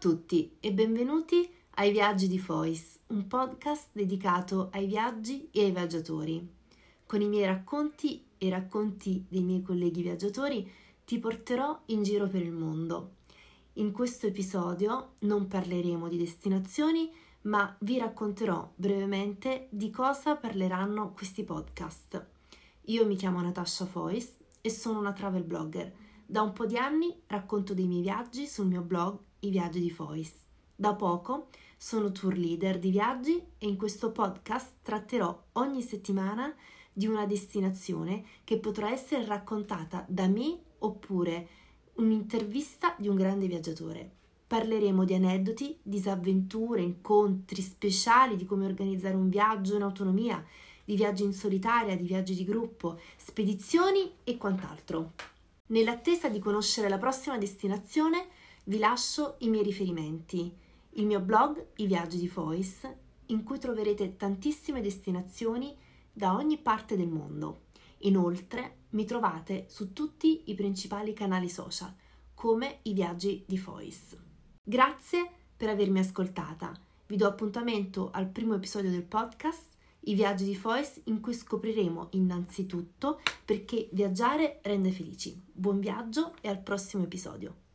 tutti e benvenuti ai Viaggi di Fois, un podcast dedicato ai viaggi e ai viaggiatori. Con i miei racconti e i racconti dei miei colleghi viaggiatori ti porterò in giro per il mondo. In questo episodio non parleremo di destinazioni, ma vi racconterò brevemente di cosa parleranno questi podcast. Io mi chiamo Natasha Fois e sono una travel blogger. Da un po' di anni racconto dei miei viaggi sul mio blog i viaggi di Fois. Da poco sono tour leader di viaggi e in questo podcast tratterò ogni settimana di una destinazione che potrà essere raccontata da me oppure un'intervista di un grande viaggiatore. Parleremo di aneddoti, disavventure, incontri speciali, di come organizzare un viaggio in autonomia, di viaggi in solitaria, di viaggi di gruppo, spedizioni e quant'altro. Nell'attesa di conoscere la prossima destinazione, vi lascio i miei riferimenti, il mio blog I viaggi di Fois, in cui troverete tantissime destinazioni da ogni parte del mondo. Inoltre mi trovate su tutti i principali canali social, come i viaggi di Fois. Grazie per avermi ascoltata. Vi do appuntamento al primo episodio del podcast i viaggi di Fois in cui scopriremo innanzitutto perché viaggiare rende felici. Buon viaggio e al prossimo episodio.